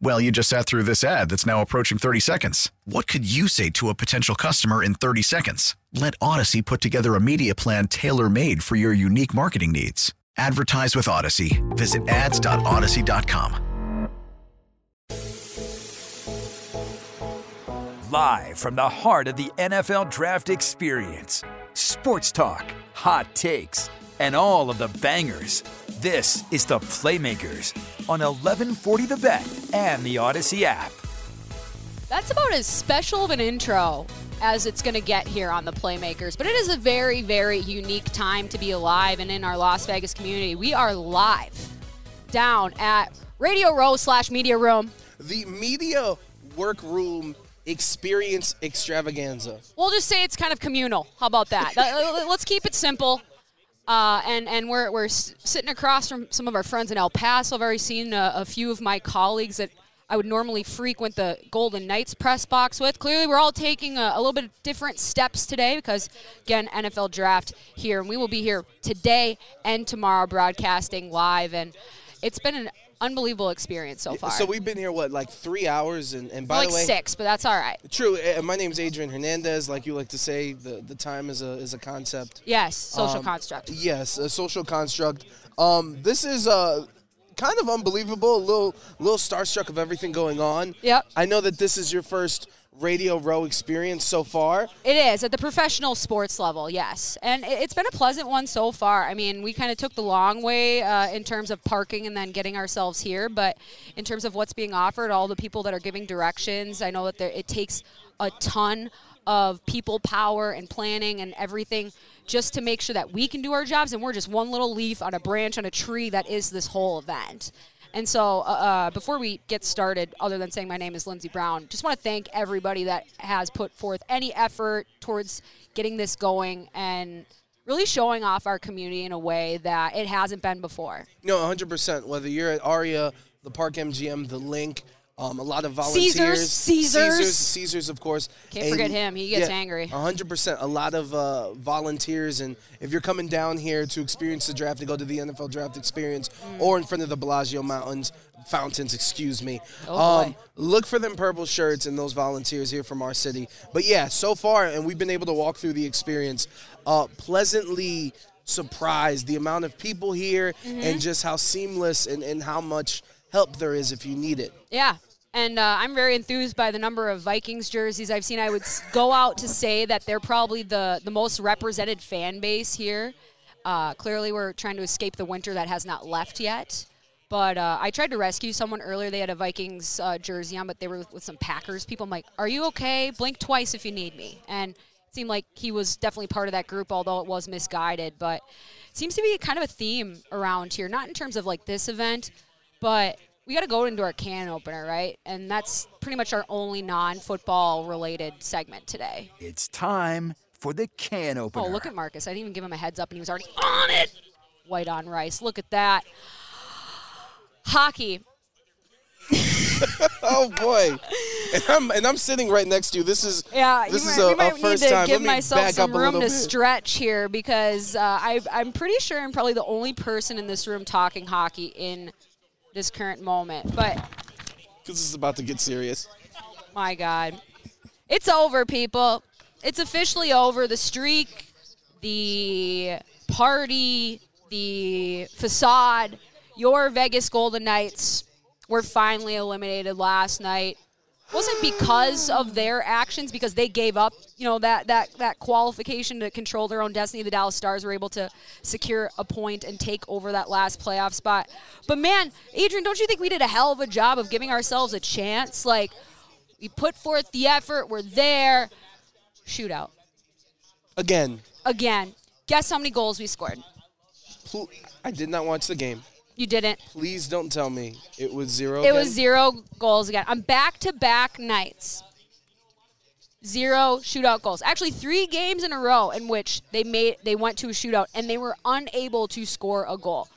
Well, you just sat through this ad that's now approaching 30 seconds. What could you say to a potential customer in 30 seconds? Let Audacy put together a media plan tailor made for your unique marketing needs. Advertise with Audacy. Visit ads.audacy.com. Live from the heart of the NFL draft experience sports talk, hot takes, and all of the bangers. This is the Playmakers on 1140 The Bet and the Audacy app. That's about as special of an intro as it's going to get here on the Playmakers. But it is a very, very unique time to be alive and in our Las Vegas community. We are live down at Radio Row slash Media Room. The media workroom experience extravaganza. We'll just say it's kind of communal. How about that? Let's keep it simple. Uh, and and we're, we're sitting across from some of our friends in El Paso. I've already seen a, a, few of my colleagues that I would normally frequent the Golden Knights press box with. Clearly, we're all taking a, a little bit of different steps today because, again, NFL draft here. And we will be here today and tomorrow broadcasting live. And it's been an unbelievable experience so far. So we've been here what like three hours, and, and by like the way, six, but that's all right. True. Uh, my name's Adrian Hernandez. Like you like to say, the the time is a is a concept. Yes, social um, construct. Yes, a social construct. Um, this is uh, kind of unbelievable. A little little starstruck of everything going on. Yep. I know that this is your first Radio Row experience so far? It is at the professional sports level, yes, and it's been a pleasant one so far. I mean, we kind of took the long way uh, in terms of parking and then getting ourselves here, but in terms of what's being offered, all the people that are giving directions, I know that there, it takes a ton of people power and planning and everything just to make sure that we can do our jobs and we're just one little leaf on a branch on a tree that is this whole event. And so, uh, uh, before we get started, other than saying my name is Lindsey Brown, just want to thank everybody that has put forth any effort towards getting this going and really showing off our community in a way that it hasn't been before. No, 100%. Whether you're at ARIA, the Park MGM, the LINQ, um, a lot of volunteers. Caesars, Caesars, Caesars, Caesars of course. Can't and forget him. He gets yeah, angry. 100%. A lot of uh, volunteers, and if you're coming down here to experience the draft, to go to the NFL draft experience, mm. or in front of the Bellagio Mountains fountains, excuse me. Oh um, look for them purple shirts and those volunteers here from our city. But yeah, so far, and we've been able to walk through the experience, uh, pleasantly surprised the amount of people here mm-hmm. and just how seamless and, and how much help there is if you need it. Yeah. And uh, I'm very enthused by the number of Vikings jerseys I've seen. I would go out to say that they're probably the, the most represented fan base here. Uh, clearly, we're trying to escape the winter that has not left yet. But uh, I tried to rescue someone earlier. They had a Vikings uh, jersey on, but they were with, with some Packers people. I'm like, "Are you okay? Blink twice if you need me." And it seemed like he was definitely part of that group, although it was misguided. But seems to be kind of a theme around here, not in terms of like this event, but we got to go into our can opener, right? And that's pretty much our only non-football related segment today. It's time for the can opener. Oh, look at Marcus! I didn't even give him a heads up, and he was already on it. White on rice. Look at that. Hockey. oh boy, and I'm and I'm sitting right next to you. This is yeah. This is might, a, might a first need to time. give Let myself some room to bit. stretch here because uh, I I'm pretty sure I'm probably the only person in this room talking hockey in this current moment. But because this is about to get serious. My God, it's over, people. It's officially over. The streak, the party, the facade your Vegas Golden Knights were finally eliminated last night wasn't because of their actions because they gave up you know that that that qualification to control their own destiny. The dallas stars were able to secure a point and take over that last playoff spot. But man adrian don't you think we did a hell of a job of giving ourselves a chance? Like we put forth the effort we're there. Shootout. Again, again. Guess how many goals we scored? I did not watch the game. You didn't Please don't tell me it was zero. It was again? zero goals again. On back to back nights, zero shootout goals. Actually, three games in a row in which they made they went to a shootout and they were unable to score a goal.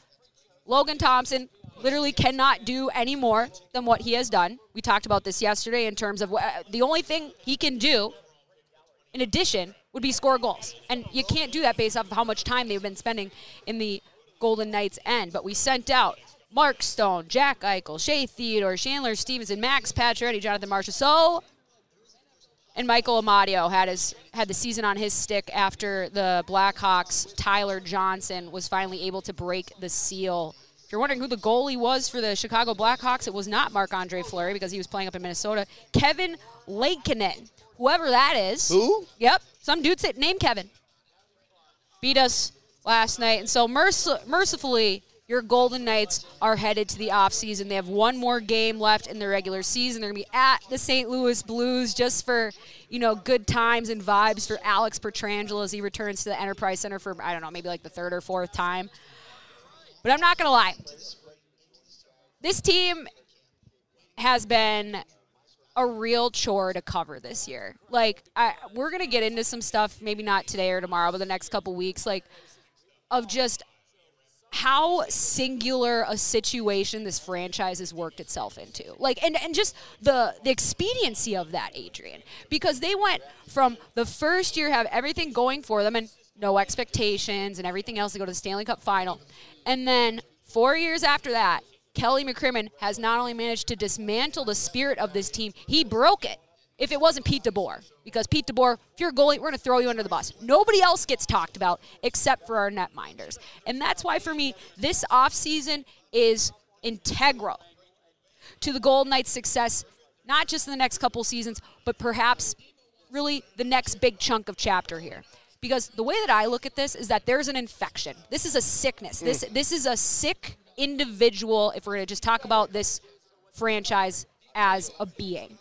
Logan Thompson literally cannot do any more than what he has done. We talked about this yesterday in terms of what, the only thing he can do, in addition, would be score goals, and you can't do that based off of how much time they've been spending in the Golden Knights end. But we sent out Mark Stone, Jack Eichel, Shea Theodore, Chandler Stephenson, Max Pacioretty, Jonathan Marchessault, and Michael Amadio had his had the season on his stick after the Blackhawks. Tyler Johnson was finally able to break the seal. If you're wondering who the goalie was for the Chicago Blackhawks, it was not Marc Andre Fleury because he was playing up in Minnesota. Kevin Lankinen, whoever that is. Who? Yep, some dude name Kevin. Beat us last night, and so merc- mercifully, your Golden Knights are headed to the offseason. They have one more game left in the regular season. They're going to be at the St. Louis Blues just for, you know, good times and vibes for Alex Pietrangelo as he returns to the Enterprise Center for, I don't know, maybe like the third or fourth time. But I'm not going to lie. This team has been a real chore to cover this year. Like, I, we're going to get into some stuff, maybe not today or tomorrow, but the next couple weeks, like, of just how singular a situation this franchise has worked itself into. Like and, and just the the expediency of that, Adrian. Because they went from the first year have everything going for them and no expectations and everything else to go to the Stanley Cup final. And then 4 years after that, Kelly McCrimmon has not only managed to dismantle the spirit of this team, he broke it. If it wasn't Pete DeBoer, because Pete DeBoer, if you're a goalie, we're going to throw you under the bus. Nobody else gets talked about except for our netminders. And that's why, for me, this offseason is integral to the Golden Knights' success, not just in the next couple seasons, but perhaps really the next big chunk of chapter here. Because the way that I look at this is that there's an infection. This is a sickness. This mm. this is a sick individual. If we're going to just talk about this franchise as a being,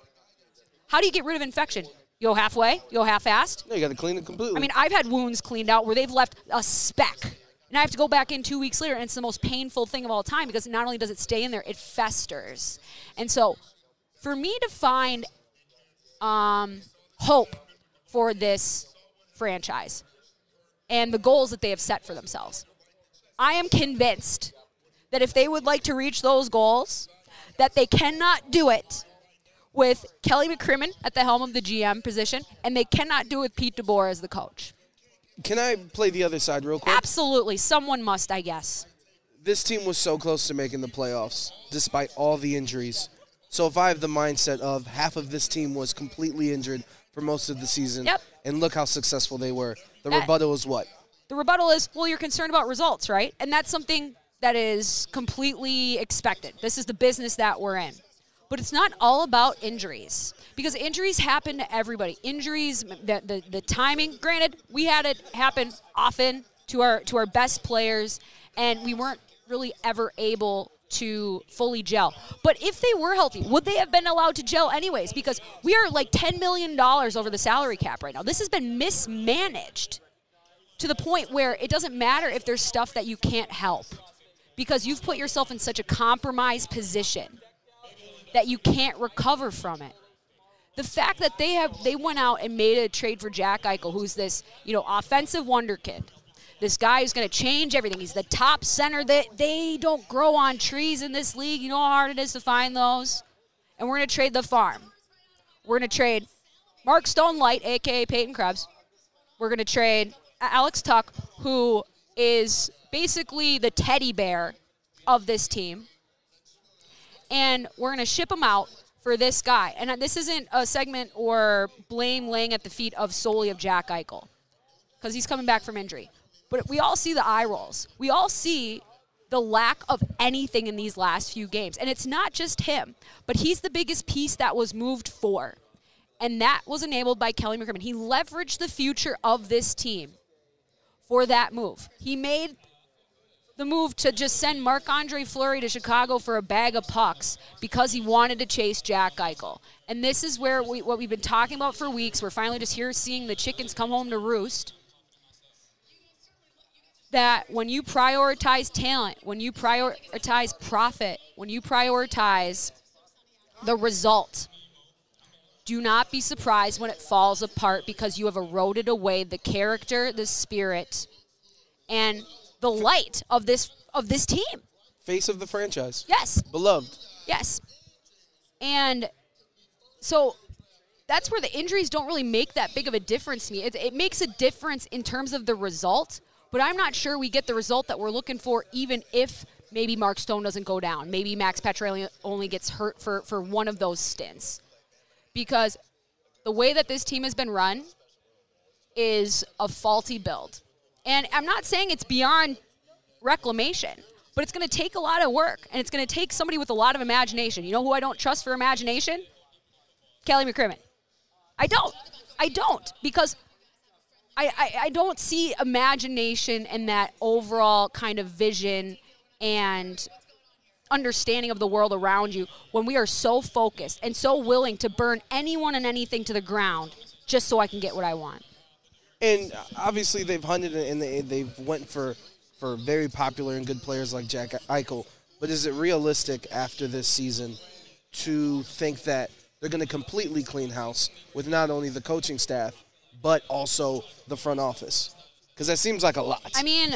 how do you get rid of infection? You go halfway. You go half-assed. No, you got to clean it completely. I mean, I've had wounds cleaned out where they've left a speck. And I have to go back in two weeks later, and it's the most painful thing of all time because not only does it stay in there, it festers. And so, for me to find um, hope for this franchise and the goals that they have set for themselves, I am convinced that if they would like to reach those goals, that they cannot do it with Kelly McCrimmon at the helm of the GM position, and they cannot do it with Pete DeBoer as the coach. Can I play the other side real quick? Absolutely, someone must, I guess. This team was so close to making the playoffs, despite all the injuries. So if I have the mindset of half of this team was completely injured for most of the season, Yep. and look how successful they were, the That- rebuttal is what? The rebuttal is, well, you're concerned about results, right? And that's something that is completely expected. This is the business that we're in. But it's not all about injuries because injuries happen to everybody. Injuries, the, the, the timing. Granted, we had it happen often to our to our best players, and we weren't really ever able to fully gel. But if they were healthy, would they have been allowed to gel anyways? Because we are like $10 million over the salary cap right now. This has been mismanaged to the point where it doesn't matter if there's stuff that you can't help because you've put yourself in such a compromised position that you can't recover from it. The fact that they have they went out and made a trade for Jack Eichel, who's this, you know, offensive wonder kid. This guy who's going to change everything. He's the top center that they don't grow on trees in this league. You know how hard it is to find those. And we're going to trade the farm. We're going to trade Mark Stone Light, aka Peyton Krebs. We're going to trade Alex Tuch, who is basically the teddy bear of this team. And we're going to ship him out for this guy. And this isn't a segment or blame laying at the feet of solely of Jack Eichel because he's coming back from injury. But we all see the eye rolls. We all see the lack of anything in these last few games. And it's not just him, but he's the biggest piece that was moved for. And that was enabled by Kelly McCrimmon. He leveraged the future of this team for that move. He made the move to just send Marc Andre Fleury to Chicago for a bag of pucks because he wanted to chase Jack Eichel. And this is where we, what we've been talking about for weeks. We're finally just here seeing the chickens come home to roost. That when you prioritize talent, when you prioritize profit, when you prioritize the result, do not be surprised when it falls apart because you have eroded away the character, the spirit, and the light of this of this team. Face of the franchise. Yes. Beloved. Yes. And so that's where the injuries don't really make that big of a difference to me. It, it, makes a difference in terms of the result, but I'm not sure we get the result that we're looking for, even if maybe Mark Stone doesn't go down. Maybe Max Pacioretty only gets hurt for, for one of those stints. Because the way that this team has been run is a faulty build. And I'm not saying it's beyond reclamation, but it's going to take a lot of work and it's going to take somebody with a lot of imagination. You know who I don't trust for imagination? Kelly McCrimmon. I don't. I don't because I, I, I don't see imagination and that overall kind of vision and understanding of the world around you when we are so focused and so willing to burn anyone and anything to the ground just so I can get what I want and obviously they've hunted and they they've went for for very popular and good players like Jack Eichel. But is it realistic after this season to think that they're going to completely clean house with not only the coaching staff but also the front office? Because that seems like a lot. I mean,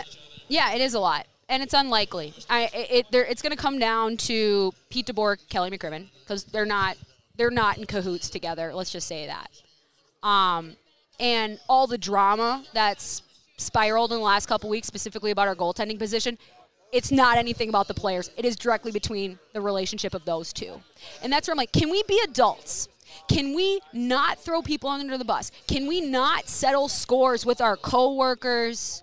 yeah, it is a lot, and it's unlikely. I it, it's going to come down to Pete DeBoer, Kelly McCrimmon, because they're not they're not in cahoots together. Let's just say that. Um, and all the drama that's spiraled in the last couple weeks, specifically about our goaltending position, it's not anything about the players. It is directly between the relationship of those two. And that's where I'm like, can we be adults? Can we not throw people under the bus? Can we not settle scores with our coworkers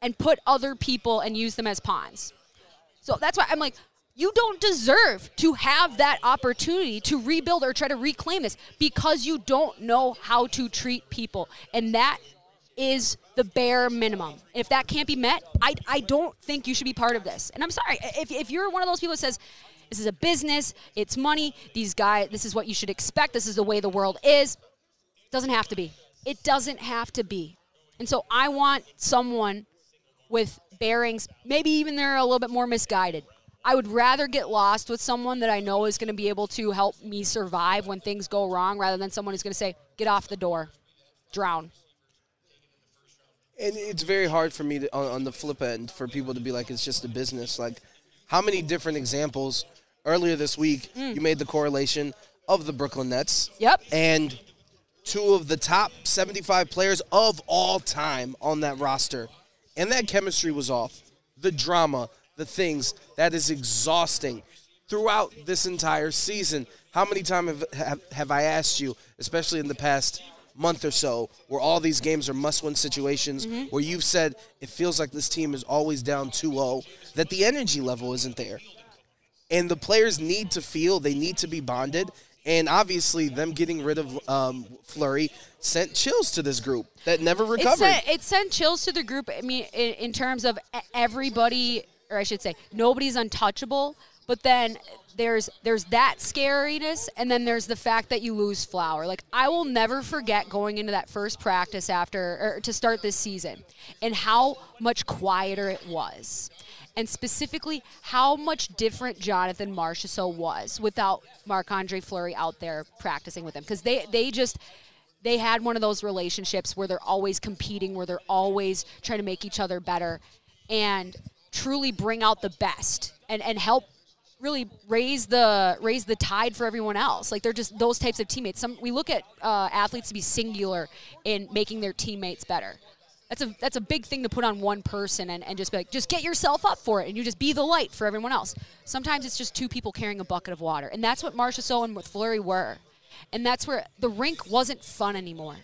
and put other people and use them as pawns? So that's why I'm like, you don't deserve to have that opportunity to rebuild or try to reclaim this because you don't know how to treat people. And that is the bare minimum. If that can't be met, I, I don't think you should be part of this. And I'm sorry, if, if you're one of those people that says, this is a business, it's money, these guys, this is what you should expect, this is the way the world is, it doesn't have to be. It doesn't have to be. And so I want someone with bearings, maybe even they're a little bit more misguided. I would rather get lost with someone that I know is going to be able to help me survive when things go wrong rather than someone who's going to say, get off the door, drown. And it's very hard for me to, on, on the flip end, for people to be like, it's just a business. Like, how many different examples earlier this week mm. you made the correlation of the Brooklyn Nets? Yep. And two of the top 75 players of all time on that roster. And that chemistry was off. The drama, the things that is exhausting throughout this entire season. How many times have, have, have, I asked you, especially in the past month or so, where all these games are must win situations, mm-hmm. where you've said it feels like this team is always down 2 0, that the energy level isn't there. And the players need to feel, they need to be bonded. And obviously, them getting rid of um, Fleury sent chills to this group that never recovered. It sent, it sent chills to the group. I mean, in, in terms of everybody or I should say, nobody's untouchable. But then there's there's that scariness, and then there's the fact that you lose Flower. Like I will never forget going into that first practice after or to start this season, and how much quieter it was, and specifically how much different Jonathan Marchessault was without Marc Andre Fleury out there practicing with him, because they they just they had one of those relationships where they're always competing, where they're always trying to make each other better, and truly bring out the best and, and help really raise the raise the tide for everyone else. Like they're just those types of teammates. Some we look at uh, athletes to be singular in making their teammates better. That's a that's a big thing to put on one person and, and just be like, just get yourself up for it and you just be the light for everyone else. Sometimes it's just two people carrying a bucket of water. And that's what Marchessault and with Fleury were. And that's where the rink wasn't fun anymore.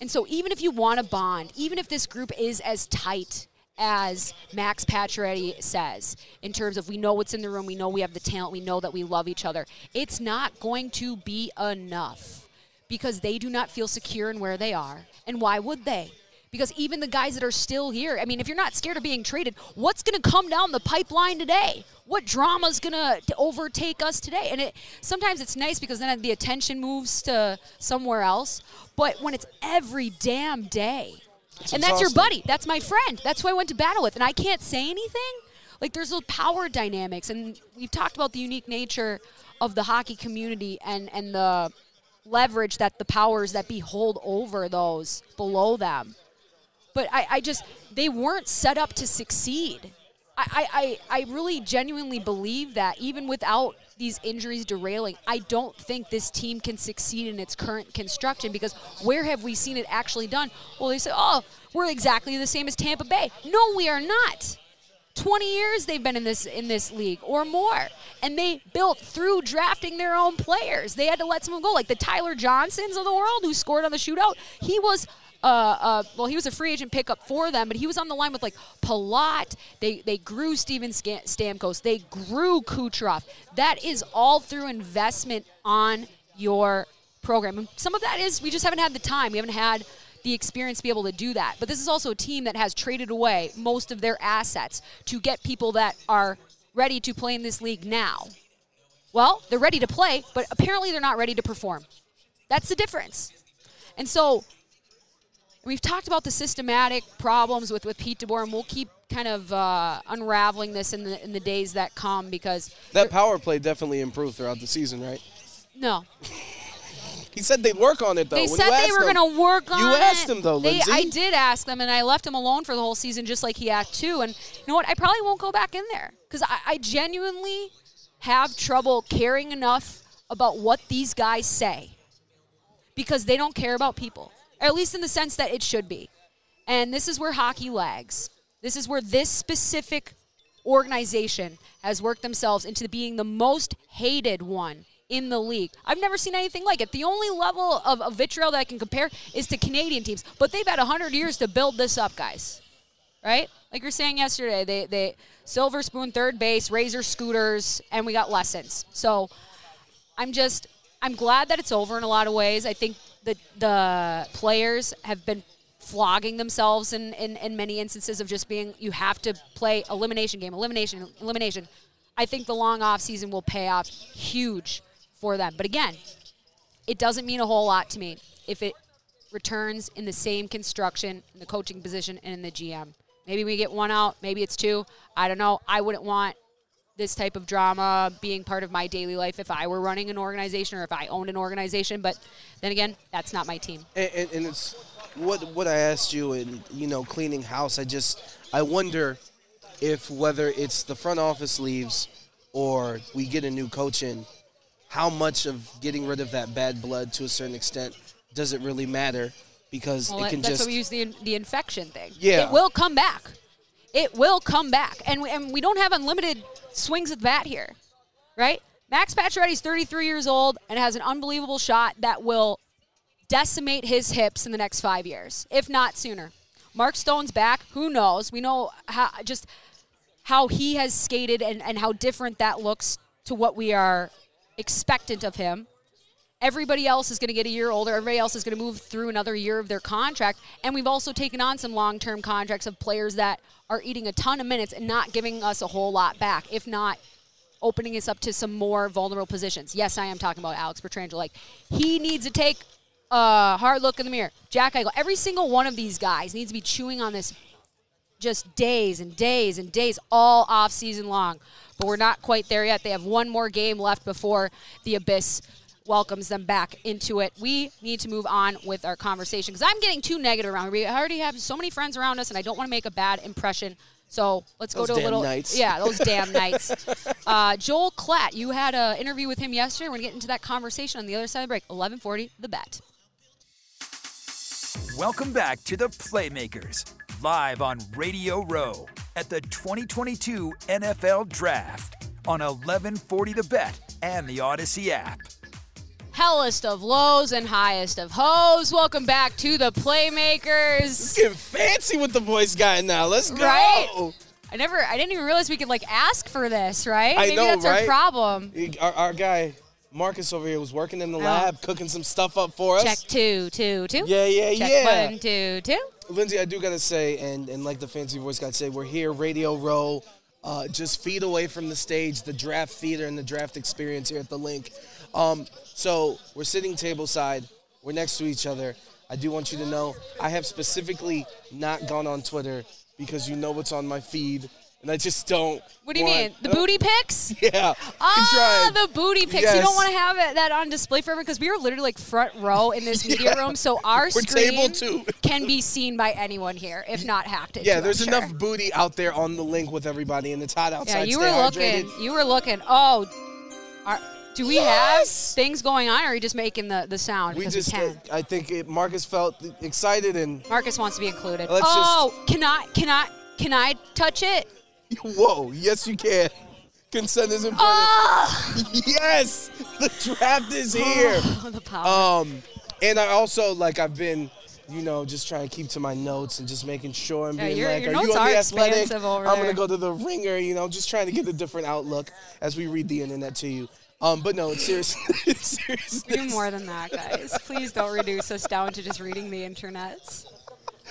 And so even if you want to bond, even if this group is as tight as Max Pacioretty says, in terms of we know what's in the room, we know we have the talent, we know that we love each other, it's not going to be enough because they do not feel secure in where they are. And why would they? Because even the guys that are still here, I mean, if you're not scared of being traded, what's going to come down the pipeline today? What drama is going to overtake us today? And it sometimes it's nice because then the attention moves to somewhere else. But when it's every damn day, It's and that's your buddy, that's my friend, that's who I went to battle with, and I can't say anything. Like there's those power dynamics, and we've talked about the unique nature of the hockey community and and the leverage that the powers that be hold over those below them. But I, I just they weren't set up to succeed. I, I I really genuinely believe that even without these injuries derailing, I don't think this team can succeed in its current construction because where have we seen it actually done? Well, they say, oh, we're exactly the same as Tampa Bay. No, we are not. 20 years they've been in this in this league or more and they built through drafting their own players they had to let someone go like the tyler johnsons of the world who scored on the shootout he was uh, uh, well, he was a free agent pickup for them, but he was on the line with like Palat. They they grew Steven Stamkos. They grew Kucherov. That is all through investment on your program. And some of that is we just haven't had the time. We haven't had the experience to be able to do that. But this is also a team that has traded away most of their assets to get people that are ready to play in this league now. Well, they're ready to play, but apparently they're not ready to perform. That's the difference. And so we've talked about the systematic problems with, with Pete DeBoer, and we'll keep kind of uh, unraveling this in the in the days that come because That power play definitely improved throughout the season, right? no, He said they'd work on it though. They When said they were going to work on You it. You asked him though, They- Lindsay. I did ask them, and I left him alone for the whole season, just like he asked too. And you know what? I probably won't go back in there because I, I genuinely have trouble caring enough about what these guys say because they don't care about people, at least in the sense that it should be. And this is where hockey lags. This is where this specific organization has worked themselves into being the most hated one in the league. I've never seen anything like it. The only level of, of vitriol that I can compare is to Canadian teams, but they've had 100 years to build this up, guys. Right? Like you were saying yesterday, they, they silver spoon third base, razor scooters, and we got lessons. So I'm just I'm glad that it's over in a lot of ways. I think the the players have been flogging themselves in, in, in many instances of just being you have to play elimination game, elimination, elimination. I think the long off season will pay off huge for them. But again, it doesn't mean a whole lot to me if it returns in the same construction in the coaching position and in the GM. Maybe we get one out, maybe it's two. I don't know. I wouldn't want this type of drama being part of my daily life if I were running an organization or if I owned an organization. But then again, that's not my team. and, and, and it's what what I asked you and you know cleaning house. I just I wonder if whether it's the front office leaves or we get a new coach in, how much of getting rid of that bad blood to a certain extent does it really matter? Because Well, it can that's just what we use the the infection thing. Yeah. it will come back. It will come back, and we, and we don't have unlimited swings of bat here, right? Max Pacioretty's 33 years old and has an unbelievable shot that will decimate his hips in the next five years, if not sooner. Mark Stone's back. Who knows? We know how just how he has skated and, and how different that looks to what we are expectant of him. Everybody else is going to get a year older. Everybody else is going to move through another year of their contract. And we've also taken on some long term contracts of players that are eating a ton of minutes and not giving us a whole lot back, if not opening us up to some more vulnerable positions. Yes, I am talking about Alex Pietrangelo. Like, he needs to take a hard look in the mirror. Jack Eichel, every single one of these guys needs to be chewing on this just days and days and days all off season long. But we're not quite there yet. They have one more game left before the abyss welcomes them back into it. We need to move on with our conversation because I'm getting too negative around. We already have so many friends around us, and I don't want to make a bad impression. So let's go Those to a little. Knights. Yeah, those damn nights. Uh, Joel Klatt, you had an interview with him yesterday. We're gonna get into that conversation on the other side of the break. 11:40, the bet. Welcome back to the Playmakers, live on Radio Row at the 2022 NFL Draft on 1140 The Bet and the Audacy app. Hellest of lows and highest of hoes. Welcome back to the Playmakers. Getting fancy with the voice guy now. Let's go. Right? I never, I didn't even realize we could like ask for this, right? I Maybe know, that's right? our problem. Our, our guy Marcus over here was working in the Oh. lab, cooking some stuff up for us. Check two, two, two. Yeah, yeah, Check yeah. one, two, two. Lindsay, I do gotta say, and and like the fancy voice guy say, we're here, Radio Row, uh, just feet away from the stage, the draft theater and the draft experience here at the LINQ. Um, so we're sitting tableside. we're next to each other. I do want you to know I have specifically not gone on Twitter because you know what's on my feed, and I just don't. What do you want- mean? The booty pics? Yeah. Ah, the booty pics. You don't want to have it, that on display forever because we are literally like front row in this media room, so our We're screen can be seen by anyone here, if not hacked into. Yeah, I'm there's sure. enough booty out there on the LINQ with everybody, and it's hot outside. Yeah, you Stay were hydrated. looking. You were looking. Oh, are, do we Yes! have things going on, or are you just making the, the sound We just, we can? I think it, Marcus felt excited and Marcus wants to be included. Let's just- oh, can I? Can I? Can I touch it? Whoa, yes you can. Consent is important. Oh, Yes, the draft is here. the power. Um, and I also like I've been, you know, just trying to keep to my notes and just making sure I'm Yeah, being like, are you on the athletic? I'm gonna go to the ringer. You know, just trying to get a different outlook as we read the internet to you. Um, but no, it's serious. it's. Do more than that, guys. Please don't reduce us down to just reading the internet.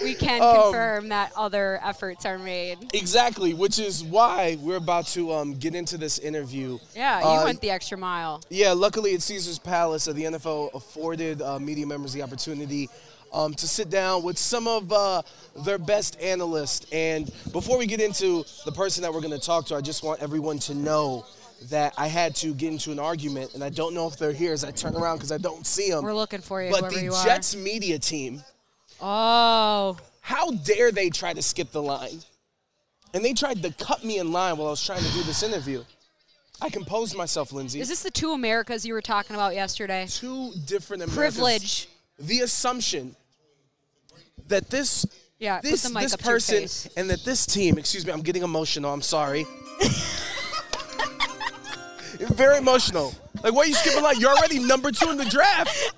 We can Um, confirm that other efforts are made. Exactly, which is why we're about to um, get into this interview. Yeah, you Uh, went the extra mile. Yeah, luckily at Caesar's Palace, uh, the NFL afforded uh, media members the opportunity um, to sit down with some of uh, their best analysts. And before we get into the person that we're going to talk to, I just want everyone to know that I had to get into an argument, and I don't know if they're here as I turn around because I don't see them. We're looking for you, but the you are. Jets media team, Oh, how dare they try to skip the line? And they tried to cut me in line while I was trying to do this interview. I composed myself, Lindsay. is this the two Americas you were talking about yesterday? two different Americas. Privilege. The assumption that this Yeah, this this up to your person and that this team, excuse me, I'm getting emotional. I'm sorry. Very emotional. Like, why are you skipping line? You're already number two in the draft.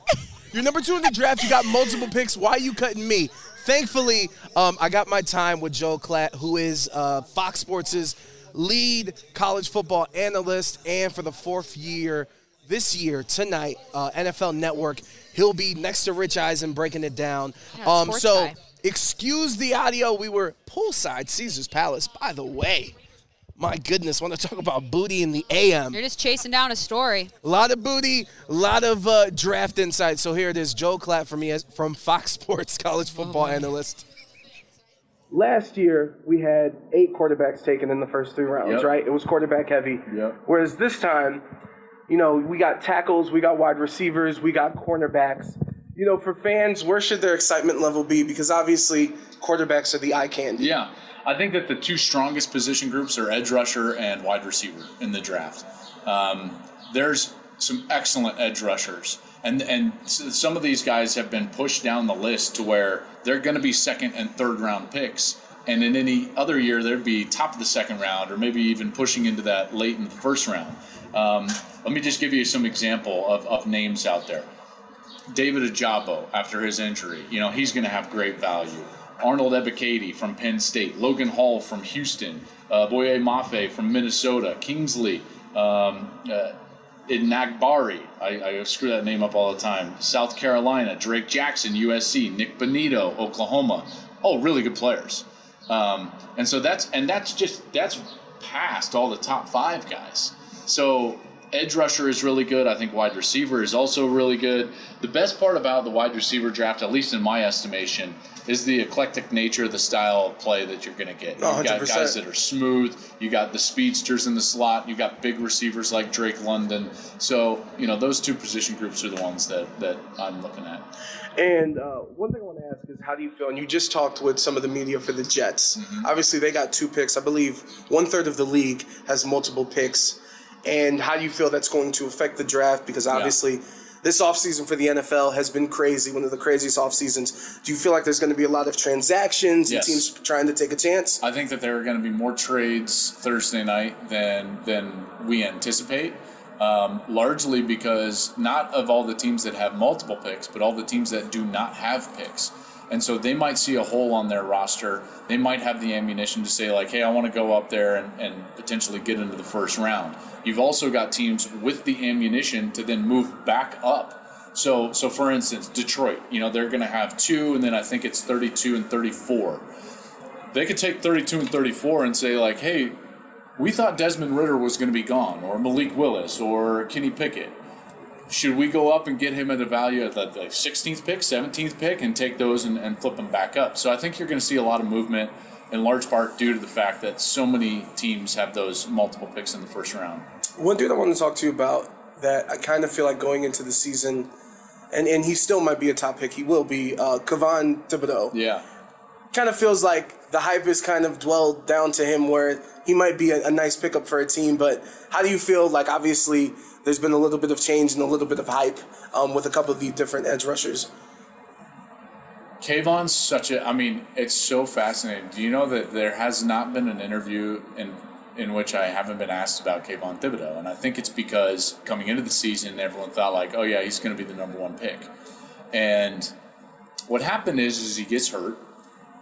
You're number two in the draft. You got multiple picks. Why are you cutting me? Thankfully, um, I got my time with Joel Klatt, who is uh, Fox Sports' lead college football analyst, and for the fourth year this year tonight, uh, NFL Network. He'll be next to Rich Eisen breaking it down. Yeah, um, so guy. excuse the audio. We were poolside Caesar's Palace. By the way, my goodness, want to talk about booty in the AM? You're just chasing down a story. A lot of booty, a lot of uh, draft insight. So here it is, Joel Klatt from ES- from Fox Sports, college football analyst. Last year, we had eight quarterbacks taken in the first three rounds, Yep. right? It was quarterback heavy. Yep. Whereas this time, you know, we got tackles, we got wide receivers, we got cornerbacks. You know, for fans, where should their excitement level be? Because obviously, quarterbacks are the eye candy. Yeah, I think that the two strongest position groups are edge rusher and wide receiver in the draft. Um, there's some excellent edge rushers, and and some of these guys have been pushed down the list to where they're going to be second and third round picks. And in any other year, they'd be top of the second round, or maybe even pushing into that late in the first round. Um, let me just give you some example of, of names out there. David Ojabo after his injury. You know, he's going to have great value. Arnold Ebiketie from Penn State, Logan Hall from Houston, uh, Boye Mafe from Minnesota, Kingsley, um, uh, Enagbare, I, I screw that name up all the time, South Carolina, Drake Jackson, USC, Nik Bonitto, Oklahoma. Oh, really good players. Um, and so that's and that's just that's past all the top five guys. So edge rusher is really good. I think wide receiver is also really good. The best part about the wide receiver draft, at least in my estimation, is the eclectic nature of the style of play that you're going to get. Oh, You've got 100%. guys that are smooth. You got the speedsters in the slot. You got big receivers like Drake London. So you know those two position groups are the ones that that I'm looking at. And uh, one thing I want to ask is, how do you feel? And you just talked with some of the media for the Jets. Mm-hmm. Obviously, they got two picks. I believe one third of the league has multiple picks. And how do you feel that's going to affect the draft? Because obviously, this offseason for the NFL has been crazy, one of the craziest off seasons. Do you feel like there's going to be a lot of transactions Yes. and teams trying to take a chance? I think that there are going to be more trades Thursday night than than we anticipate. Um, largely because not of all the teams that have multiple picks, but all the teams that do not have picks. And so they might see a hole on their roster. They might have the ammunition to say, like, hey, I want to go up there and, and potentially get into the first round. You've also got teams with the ammunition to then move back up. So, so for instance, Detroit, you know, they're going to have two, and then I think it's 32 and 34. They could take 32 and 34 and say, like, hey, we thought Desmond Ridder was going to be gone, or Malik Willis, or Kenny Pickett should we go up and get him at a value at the, the 16th pick, 17th pick, and take those and, and flip them back up? So I think you're going to see a lot of movement in large part due to the fact that so many teams have those multiple picks in the first round. One dude I want to talk to you about that I kind of feel like going into the season, and, and he still might be a top pick. He will be uh, Kayvon Thibodeaux. Yeah. Kind of feels like the hype is kind of dwelled down to him where he might be a, a nice pickup for a team. But how do you feel like obviously there's been a little bit of change and a little bit of hype um, with a couple of the different edge rushers. Kayvon's such a. I mean, it's so fascinating. Do you know that there has not been an interview in in which I haven't been asked about Kayvon Thibodeaux? and I think it's because coming into the season, everyone thought like, oh yeah, he's going to be the number one pick, and what happened is, is he gets hurt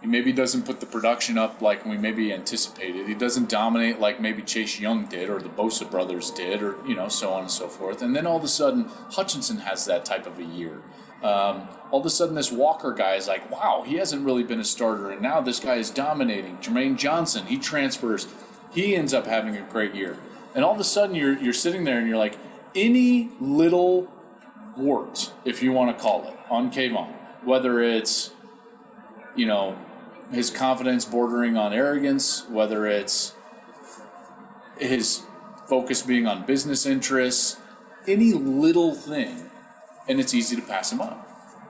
he maybe doesn't put the production up like we maybe anticipated. He doesn't dominate like maybe Chase Young did or the Bosa brothers did, or you know, so on and so forth. And then all of a sudden, Hutchinson has that type of a year. Um, all of a sudden, this Walker guy is like, wow, he hasn't really been a starter, and now this guy is dominating. Jermaine Johnson, he transfers, he ends up having a great year, and all of a sudden, you're you're sitting there and you're like, any little wart, if you want to call it, on Kayvon, whether it's you know his confidence bordering on arrogance, whether it's his focus being on business interests, any little thing, and it's easy to pass him up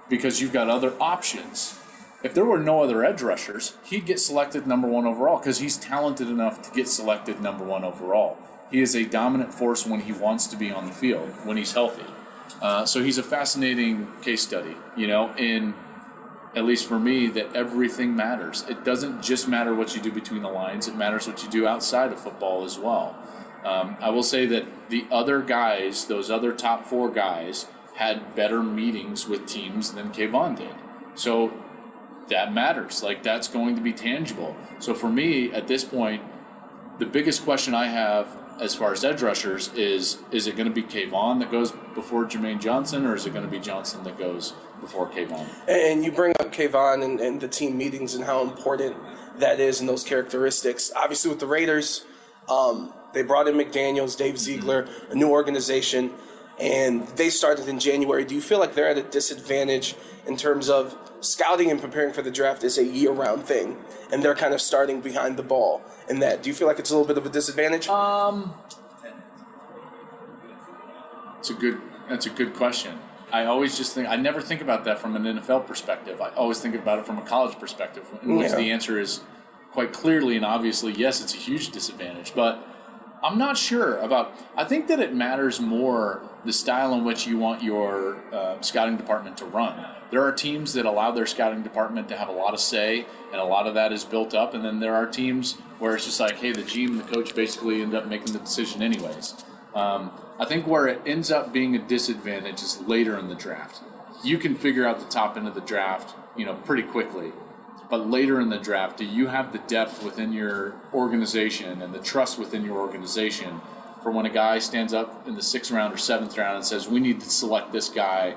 because you've got other options. If there were no other edge rushers, he'd get selected number one overall because he's talented enough to get selected number one overall. He is a dominant force when he wants to be on the field, when he's healthy. Uh, so he's a fascinating case study, you know, in at least for me, that everything matters. It doesn't just matter what you do between the lines, it matters what you do outside of football as well. Um, I will say that the other guys, those other top four guys, had better meetings with teams than Kayvon did. So that matters. Like, that's going to be tangible. So for me, at this point, the biggest question I have as far as edge rushers is is it going to be Kayvon that goes before Jermaine Johnson, or is it going to be Johnson that goes before Kayvon. And you bring up Kayvon and, and the team meetings and how important that is and those characteristics. Obviously, with the Raiders, um, they brought in McDaniels, Dave mm-hmm. Ziegler, a new organization, and they started in January. Do you feel like they're at a disadvantage in terms of scouting and preparing for the draft is a year-round thing, and they're kind of starting behind the ball in that? Do you feel like it's a little bit of a disadvantage? Um, it's a good. That's a good question. I always just think I never think about that from an NFL perspective. I always think about it from a college perspective, in which the answer is quite clearly and obviously yes, it's a huge disadvantage. But I'm not sure about. I think that it matters more the style in which you want your uh, scouting department to run. There are teams that allow their scouting department to have a lot of say, and a lot of that is built up. And then there are teams where it's just like, hey, the GM and the coach basically end up making the decision anyways. Um, I think where it ends up being a disadvantage is later in the draft. You can figure out the top end of the draft, you know, pretty quickly. But later in the draft, do you have the depth within your organization and the trust within your organization for when a guy stands up in the sixth round or seventh round and says, "We need to select this guy"?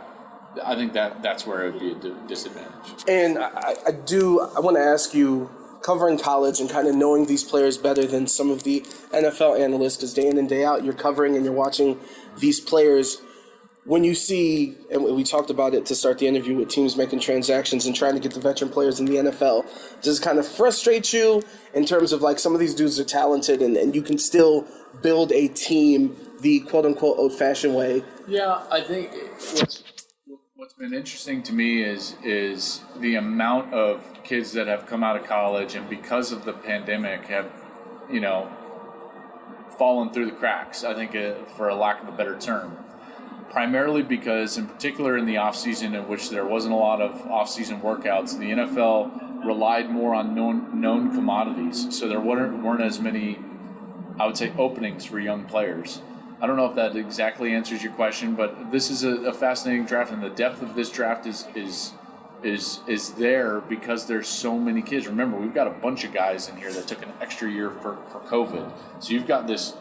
I think that that's where it would be a disadvantage. And I, I do. I want to ask you covering college and kind of knowing these players better than some of the NFL analysts because day in and day out you're covering and you're watching these players. When you see, and we talked about it to start the interview with teams making transactions and trying to get the veteran players in the NFL, does it kind of frustrate you in terms of like some of these dudes are talented and, and you can still build a team the quote unquote old fashioned way? Yeah, I think what's what's been interesting to me is is the amount of kids that have come out of college and because of the pandemic have, you know, fallen through the cracks. I think, uh, for a lack of a better term, primarily because, in particular, in the off season, in which there wasn't a lot of off season workouts, the NFL relied more on known known commodities. So there weren't weren't as many, I would say, openings for young players. I don't know if that exactly answers your question, but this is a, a fascinating draft, and the depth of this draft is is is is there because there's so many kids. Remember, we've got a bunch of guys in here that took an extra year for, for COVID. So you've got this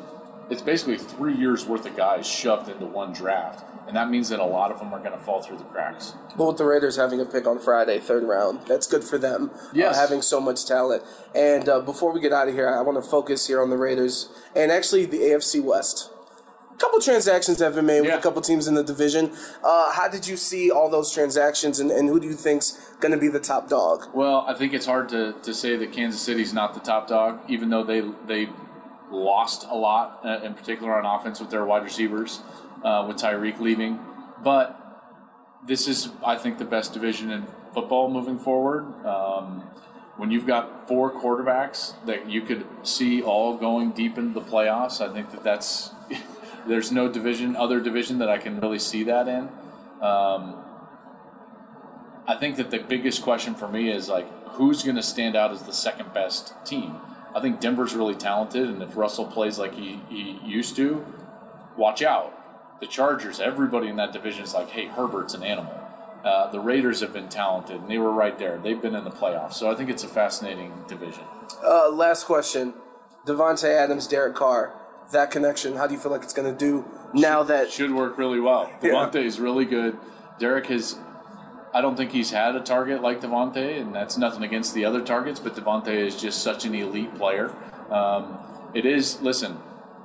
it's basically three years worth of guys shoved into one draft. And that means that a lot of them are going to fall through the cracks. But with the Raiders having a pick on Friday, third round, that's good for them. uh, Yes. Uh, having so much talent. And uh, before we get out of here, I want to focus here on the Raiders and actually the AFC West. A couple transactions have been made with Yeah. a couple teams in the division. Uh, how did you see all those transactions, and, and who do you think's going to be the top dog? Well, I think it's hard to, to say that Kansas City's not the top dog, even though they they lost a lot, uh, in particular on offense with their wide receivers, uh, with Tyreek leaving. But this is, I think, the best division in football moving forward. Um, when you've got four quarterbacks that you could see all going deep into the playoffs, I think that that's there's no division, other division that I can really see that in. Um, I think that the biggest question for me is like who's going to stand out as the second best team. I think Denver's really talented, and if Russell plays like he, he used to, watch out. The Chargers, everybody in that division is like, hey, Herbert's an animal. Uh, the Raiders have been talented, and they were right there. They've been in the playoffs, so I think it's a fascinating division. Uh, last question Davante Adams, Derek Carr. That connection, how do you feel like it's going to do now that. should work really well. Yeah. Is really good. Derek has. I don't think he's had a target like Davante, and that's nothing against the other targets, but Davante is just such an elite player. Um, it is, listen,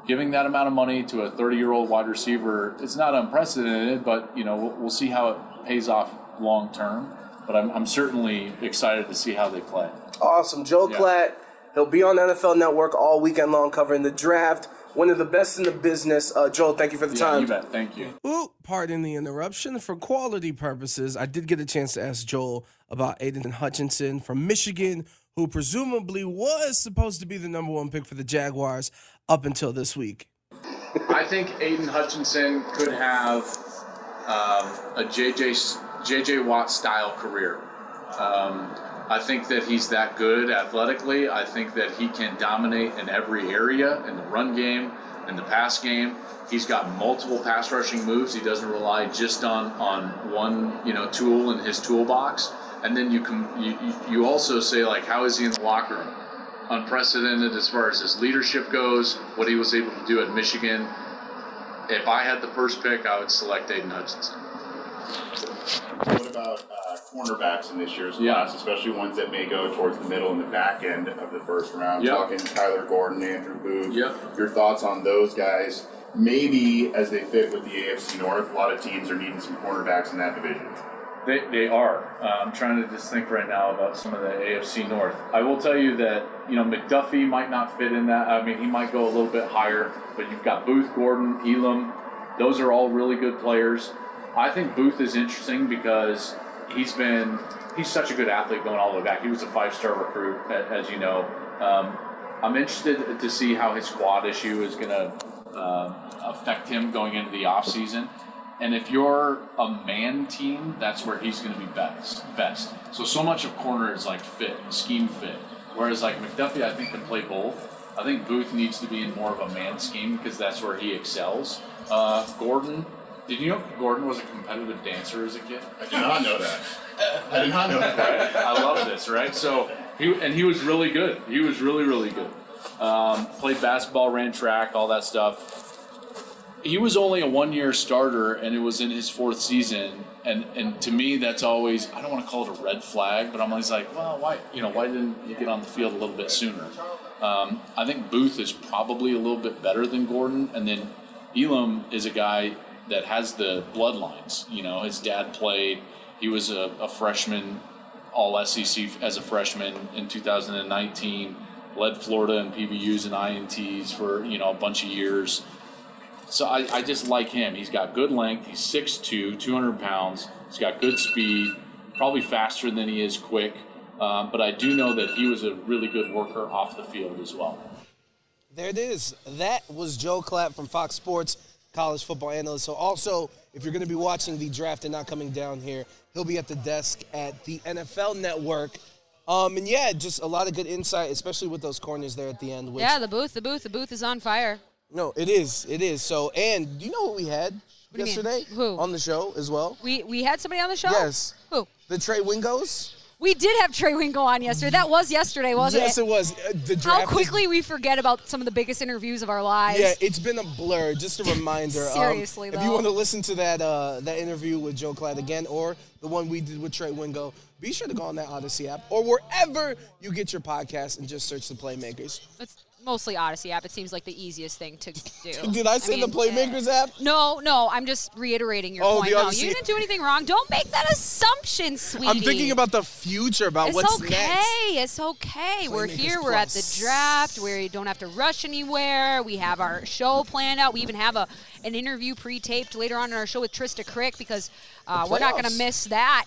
giving that amount of money to a 30 year old wide receiver, it's not unprecedented, but, you know, we'll, we'll see how it pays off long term. But I'm, I'm certainly excited to see how they play. Awesome. Joel Yeah. Klatt, he'll be on NFL Network all weekend long covering the draft. One of the best in the business. Uh, Joel, thank you for the Yeah, time. you bet. Thank you. Ooh, pardon the interruption. For quality purposes, I did get a chance to ask Joel about Aidan Hutchinson from Michigan, who presumably was supposed to be the number one pick for the Jaguars up until this week. I think Aidan Hutchinson could have um, a JJ JJ Watt style career. Um, I think that he's that good athletically. I think that he can dominate in every area in the run game, in the pass game. He's got multiple pass rushing moves. He doesn't rely just on on one you know tool in his toolbox. And then you can you, you- also say like how is he in the locker room? Unprecedented as far as his leadership goes. What he was able to do at Michigan. If I had the first pick, I would select Aidan Hutchinson. What about uh, cornerbacks in this year's Yeah. class, especially ones that may go towards the middle and the back end of the first round? Yep. Talking Kyler Gordon, Andrew Booth. Yep. Your thoughts on those guys? Maybe as they fit with the AFC North, a lot of teams are needing some cornerbacks in that division. They, they are. Uh, I'm trying to just think right now about some of the AFC North. I will tell you that you know McDuffie might not fit in that. I mean, he might go a little bit higher, but you've got Booth, Gordon, Elam. Those are all really good players. I think Booth is interesting because he's been he's such a good athlete going all the way back. He was a five star recruit, as you know. Um, I'm interested to see how his squad issue is going to uh, affect him going into the offseason. And if you're a man team, that's where he's going to be best. Best. So so much of corner is like fit, scheme fit. Whereas like McDuffie, I think can play both. I think Booth needs to be in more of a man scheme because that's where he excels. Uh, Gordon, did you know Gordon was a competitive dancer as a kid? I did not know that. I did not know that. right? I love this, right? So he and he was really good. He was really really good. Um, played basketball, ran track, all that stuff. He was only a one year starter, and it was in his fourth season. And and to me, that's always I don't want to call it a red flag, but I'm always like, well, why you know why didn't you get on the field a little bit sooner? Um, I think Booth is probably a little bit better than Gordon, and then Elam is a guy that has the bloodlines. You know, his dad played. He was a, a freshman, all SEC as a freshman in 2019. Led Florida in PBUs and INTs for you know a bunch of years. So I, I just like him. He's got good length. He's 6'2", 200 pounds. He's got good speed. Probably faster than he is quick. Um, but I do know that he was a really good worker off the field as well. There it is. That was Joel Klatt from Fox Sports, college football analyst. So also, if you're going to be watching the draft and not coming down here, he'll be at the desk at the NFL Network. Um, and yeah, just a lot of good insight, especially with those corners there at the end. Which, Yeah, the booth, the booth, the booth is on fire. No, it is. It is. So, and do you know what we had mean? yesterday Who? on the show as well? We we had somebody on the show. Yes. Who? The Trey Wingos. We did have Trey Wingo on yesterday. That was yesterday, wasn't yes, it? Yes, it was. Uh, the draft How is- quickly we forget about some of the biggest interviews of our lives. Yeah, it's been a blur. Just a reminder. um, Seriously, if you want to listen to that uh, that interview with Joel Klatt again, or the one we did with Trey Wingo, be sure to go on that Audacy app or wherever you get your podcast and just search the Playmakers. It's mostly Audacy app. It seems like the easiest thing to do. Did I say the Playmakers app? No, no. I'm just reiterating your Oh, point. No, you didn't do anything wrong. Don't make that assumption, sweetie. I'm thinking about the future, about It's what's okay. next. It's okay. It's okay. We're Playmakers here. We're at the Plus. draft. We don't have to rush anywhere. We have our show planned out. We even have a an interview pre-taped later on in our show with Trysta Krick because uh, we're not going to miss that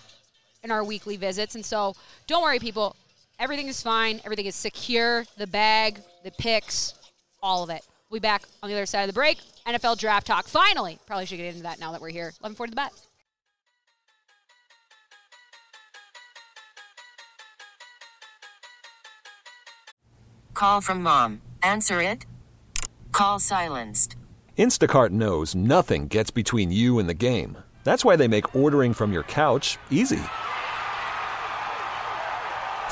in our weekly visits. And so, don't worry, people. Everything is fine. Everything is secure. The bag, the picks, all of it. We'll be back on the other side of the break. NFL draft talk. Finally, probably should get into that now that we're here. 11:40 the bet. Call from mom. Answer it. Call silenced. Instacart knows nothing gets between you and the game. That's why they make ordering from your couch easy.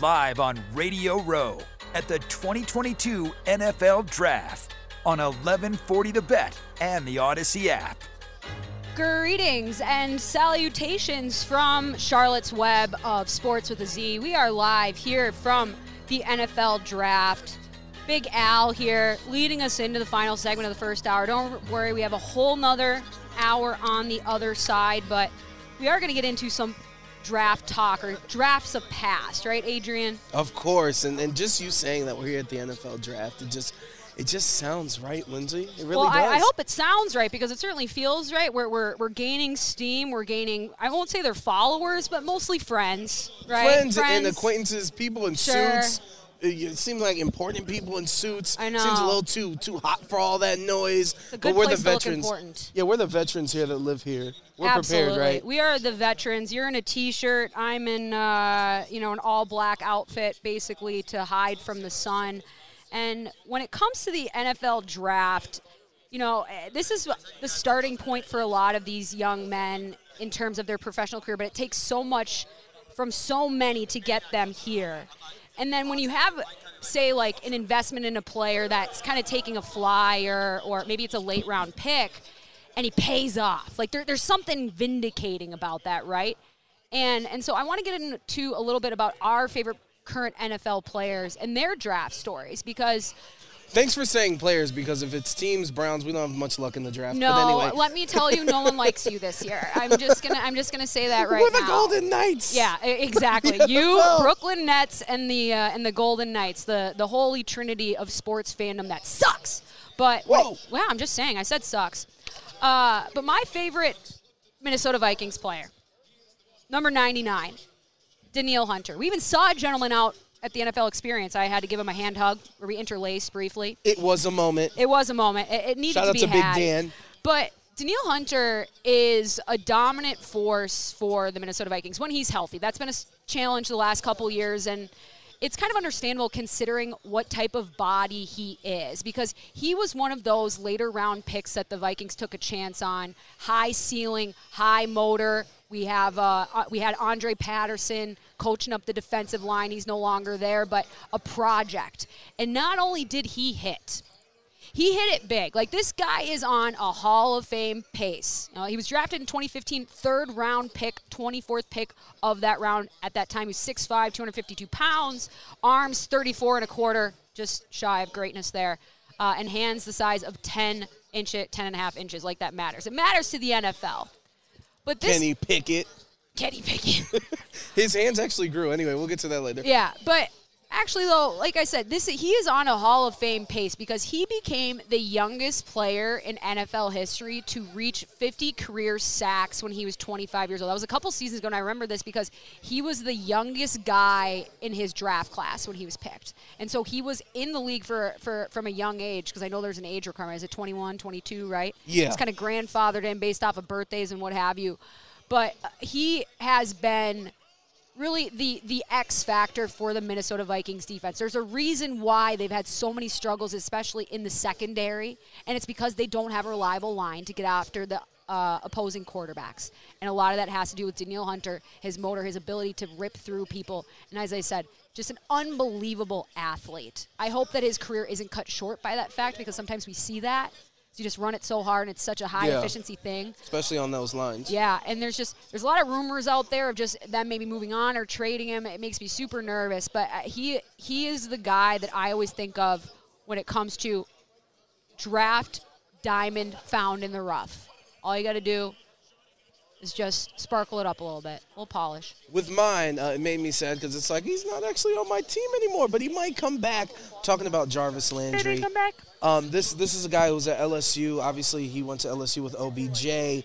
live on Radio Row at the 2022 NFL Draft on 1140 The Bet and the Audacy app. Greetings and salutations from Charlotte's Web of Sports with a Z. We are live here from the NFL Draft. Big Al here leading us into the final segment of the first hour. Don't worry, we have a whole nother hour on the other side, but we are going to get into some draft talk or drafts of past, right, Adrian? Of course, and, and just you saying that we're here at the NFL draft, it just it just sounds right, Lindsay. It really well, does. I, I hope it sounds right because it certainly feels right. We're, we're, we're gaining steam. We're gaining, I won't say they're followers, but mostly friends, right? friends, and acquaintances, people in Sure. suits. It, seems like important people in suits. I know. Seems a little too too hot for all that noise. but we're place the veterans. Yeah, we're the veterans here that live here. We're Absolutely. prepared, right? We are the veterans. You're in a t-shirt. I'm in, uh, you know, an all-black outfit, basically to hide from the sun. And when it comes to the NFL draft, you know, eh, this is the starting point for a lot of these young men in terms of their professional career. But it takes so much from so many to get them here. And then when you have, say, like an investment in a player that's kind of taking a flyer, or maybe it's a late round pick, and he pays off. Like there, there's something vindicating about that, right? And and so I want to get into a little bit about our favorite current NFL players and their draft stories because Thanks for saying players because if it's teams, Browns, we don't have much luck in the draft. no, but anyway, let me tell you, no one likes you this year. I'm just gonna I'm just gonna say that right we're the now. Golden Knights. Yeah, exactly. You, Brooklyn Nets, and the uh, and the Golden Knights, the the holy trinity of sports fandom that sucks. But wow, I'm just saying, I said sucks. Uh, but my favorite Minnesota Vikings player, number 99, Danielle Hunter. We even saw a gentleman out at the NFL Experience. I had to give him a hand hug where we interlaced briefly. It was a moment. It was a moment. It, it needed Shout to out be to Big had. Dan. But Danielle Hunter is a dominant force for the Minnesota Vikings when he's healthy. That's been a challenge the last couple years, and it's kind of understandable considering what type of body he is because he was one of those later round picks that the Vikings took a chance on. High ceiling, high motor. We have uh, uh, we had Andre Patterson coaching up the defensive line. He's no longer there, but a project. And not only did he hit, he hit it big. Like this guy is on a Hall of Fame pace. Uh, he was drafted in 2015, third round pick, 24th pick of that round. At that time, he was 6'5", 252 pounds, arms 34 and a quarter, just shy of greatness there, uh, and hands the size of 10 inches, 10 and a half inches. Like that matters. It matters to the NFL. But this Kenny Pickett. Kenny Pickett. His hands actually grew. Anyway, we'll get to that later. Yeah, but actually though, like I said, this he is on a Hall of Fame pace because he became the youngest player in NFL history to reach 50 career sacks when he was 25 years old. That was a couple seasons ago, and I remember this because he was the youngest guy in his draft class when he was picked. And so he was in the league for, for from a young age because I know there's an age requirement. Is it 21, 22, right? Yeah. It's kind of grandfathered in based off of birthdays and what have you. But he has been really the the X factor for the Minnesota Vikings defense. There's a reason why they've had so many struggles, especially in the secondary, and it's because they don't have a reliable line to get after the uh, opposing quarterbacks. And a lot of that has to do with Danielle Hunter, his motor, his ability to rip through people, and as I said, just an unbelievable athlete. I hope that his career isn't cut short by that fact because sometimes we see that. You just run it so hard and it's such a high Yeah. efficiency thing. Especially on those lines. Yeah, and there's just there's a lot of rumors out there of just them maybe moving on or trading him. It makes me super nervous, but uh, he he is the guy that I always think of when it comes to draft diamond found in the rough. All you got to do is just sparkle it up a little bit, a little polish. With mine, uh, it made me sad because it's like he's not actually on my team anymore, but he might come back. Talking about Jarvis Landry. come back. Um, this this is a guy who's at LSU. Obviously, he went to LSU with OBJ,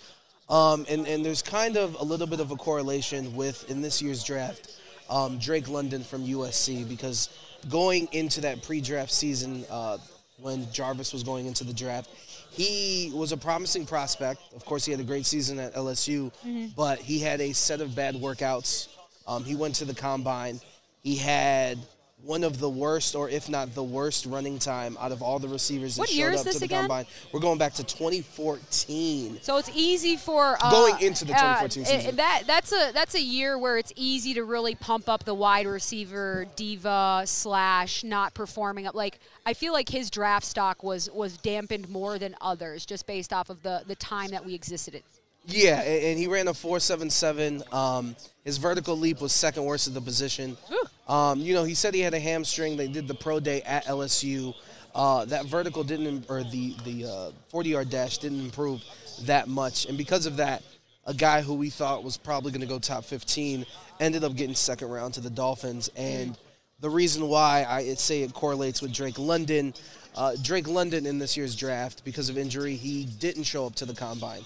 um, and and there's kind of a little bit of a correlation with in this year's draft, um, Drake London from USC because going into that pre-draft season uh, when Jarvis was going into the draft, he was a promising prospect. Of course, he had a great season at LSU, but he had a set of bad workouts. Um, he went to the combine. He had one of the worst, or if not the worst, running time out of all the receivers that What showed year is up this to the again? combine. We're going back to 2014. So it's easy for uh, Going into the uh, 2014 it- season. that that's a that's a year where it's easy to really pump up the wide receiver diva slash not performing up. Like I feel like his draft stock was was dampened more than others just based off of the the time that we existed in. Yeah, a- and he ran a 4.77. Um, his vertical leap was second worst at the position. Um, you know, he said he had a hamstring. They did the pro day at LSU. Uh, that vertical didn't, or the the uh, 40 yard dash didn't improve that much, and because of that, a guy who we thought was probably going to go top 15 ended up getting second round to the Dolphins. And the reason why I say it correlates with Drake London, uh, Drake London in this year's draft because of injury, he didn't show up to the combine.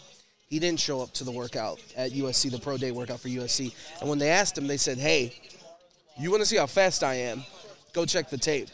He didn't show up to the workout at USC, the pro day workout for USC. And when they asked him, they said, "Hey, you want to see how fast I am? Go check the tape."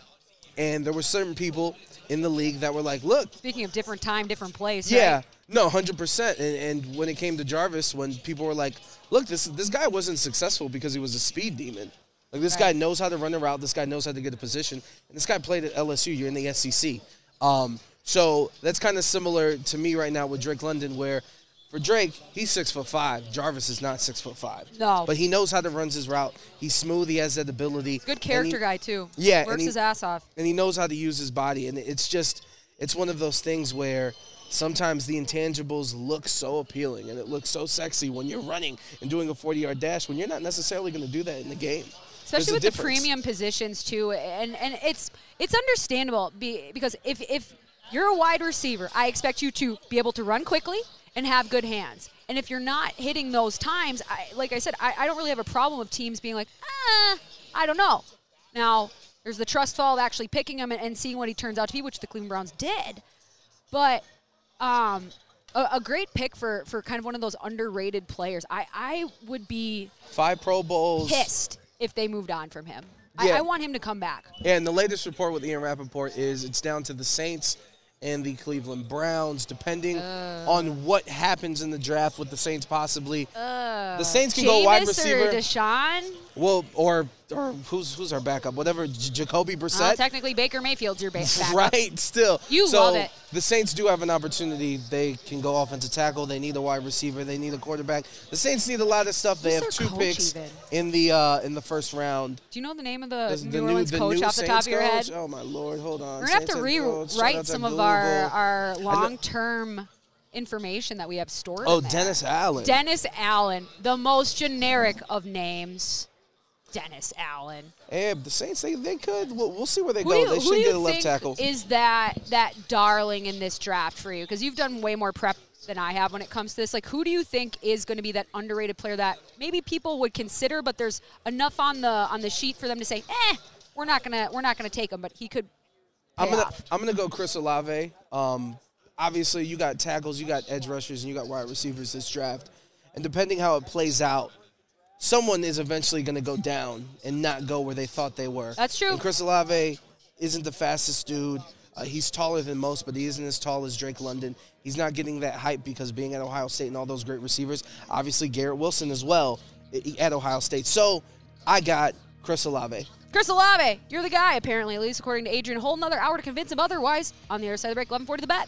And there were certain people in the league that were like, "Look, Speaking of different time, different place. yeah, right? no, hundred percent." And and when it came to Jarvis, when people were like, "Look, this this guy wasn't successful because he was a speed demon. Like this guy knows how to run a route. This guy knows how to get a position. And this guy played at LSU. You're in the SEC. Um, so that's kind of similar to me right now with Drake London, where For Drake, he's six foot five. Jarvis is not six foot five. No. But he knows how to run his route. He's smooth. He has that ability. Good character he- guy too. Yeah, and works he- his ass off. and he knows how to use his body. And it's just, it's one of those things where sometimes the intangibles look so appealing and it looks so sexy when you're running and doing a 40 yard dash when you're not necessarily going to do that in the game. Especially with the premium positions too and and it's it's understandable be, because if if you're a wide receiver i expect you to be able to run quickly and have good hands and if you're not hitting those times I, like i said I, I don't really have a problem with teams being like ah, i don't know now there's the trust fall of actually picking him and, and seeing what he turns out to be which the cleveland browns did but um, a, a great pick for, for kind of one of those underrated players. I, I would be Five Pro Bowls. pissed if they moved on from him. Yeah. I, I want him to come back. Yeah, And the latest report with Ian Rapoport is it's down to the Saints and the Cleveland Browns, depending on what happens in the draft with the Saints possibly. the Saints can go wide receiver. or Deshaun? Well, or or who's who's our backup? Whatever, J- Jacoby Well, Brissett. technically, Baker Mayfield's your backup. Right, still. You so love it. The Saints do have an opportunity. They can go offensive tackle. They need a wide receiver. They need a quarterback. The Saints need a lot of stuff. They have two picks even? in the uh, in the first round. Do you know the name of the, The New Orleans coach off the top of your head? coach? Oh my lord, hold on. We're gonna have to head coach. Shout out rewrite some of our, our long-term information that we have stored. Oh. Dennis Allen. Dennis Allen, the most generic of names. Dennis Allen. Hey, the Saints, they, they could. We'll, we'll see where they Who go. you, they should get a left tackle. is that that darling in this draft for you? Because you've done way more prep than I have when it comes to this. Like, who do you think is going to be that underrated player that maybe people would consider, but there's enough on the on the sheet for them to say, eh, we're not gonna we're not gonna take him, but he could. I'm gonna off. I'm gonna go Chris Olave. Um, obviously you got tackles, you got edge rushers, and you got wide receivers this draft. And depending how it plays out, someone is eventually gonna go down and not go where they thought they were. That's true. And Chris Olave isn't the fastest dude. Uh, he's taller than most, but he isn't as tall as Drake London. He's not getting that hype because being at Ohio State and all those great receivers. Obviously Garrett Wilson as well at Ohio State. So I got Chris Olave. Chris Olave, you're the guy, apparently, at least according to Adrian. Hold another hour to convince him otherwise. On the other side of the break, 1140 the bet.